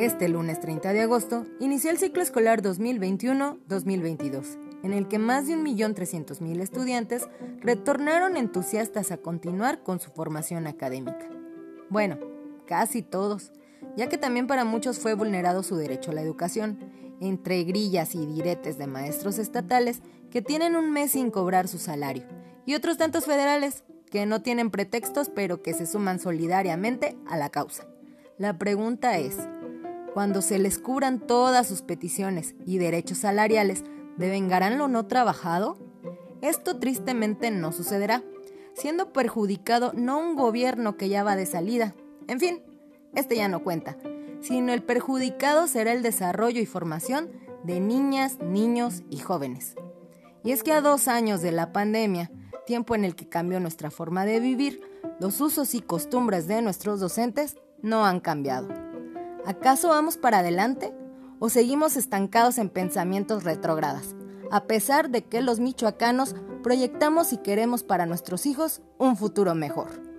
Este lunes 30 de agosto inició el ciclo escolar 2021-2022, en el que más de 1.300.000 estudiantes retornaron entusiastas a continuar con su formación académica. Bueno, casi todos, ya que también para muchos fue vulnerado su derecho a la educación, entre grillas y diretes de maestros estatales que tienen un mes sin cobrar su salario, y otros tantos federales que no tienen pretextos pero que se suman solidariamente a la causa. La pregunta es, cuando se les cubran todas sus peticiones y derechos salariales, ¿devengarán lo no trabajado? Esto tristemente no sucederá, siendo perjudicado no un gobierno que ya va de salida, en fin, este ya no cuenta, sino el perjudicado será el desarrollo y formación de niñas, niños y jóvenes. Y es que a dos años de la pandemia, tiempo en el que cambió nuestra forma de vivir, los usos y costumbres de nuestros docentes no han cambiado. ¿Acaso vamos para adelante o seguimos estancados en pensamientos retrógradas, a pesar de que los michoacanos proyectamos y queremos para nuestros hijos un futuro mejor?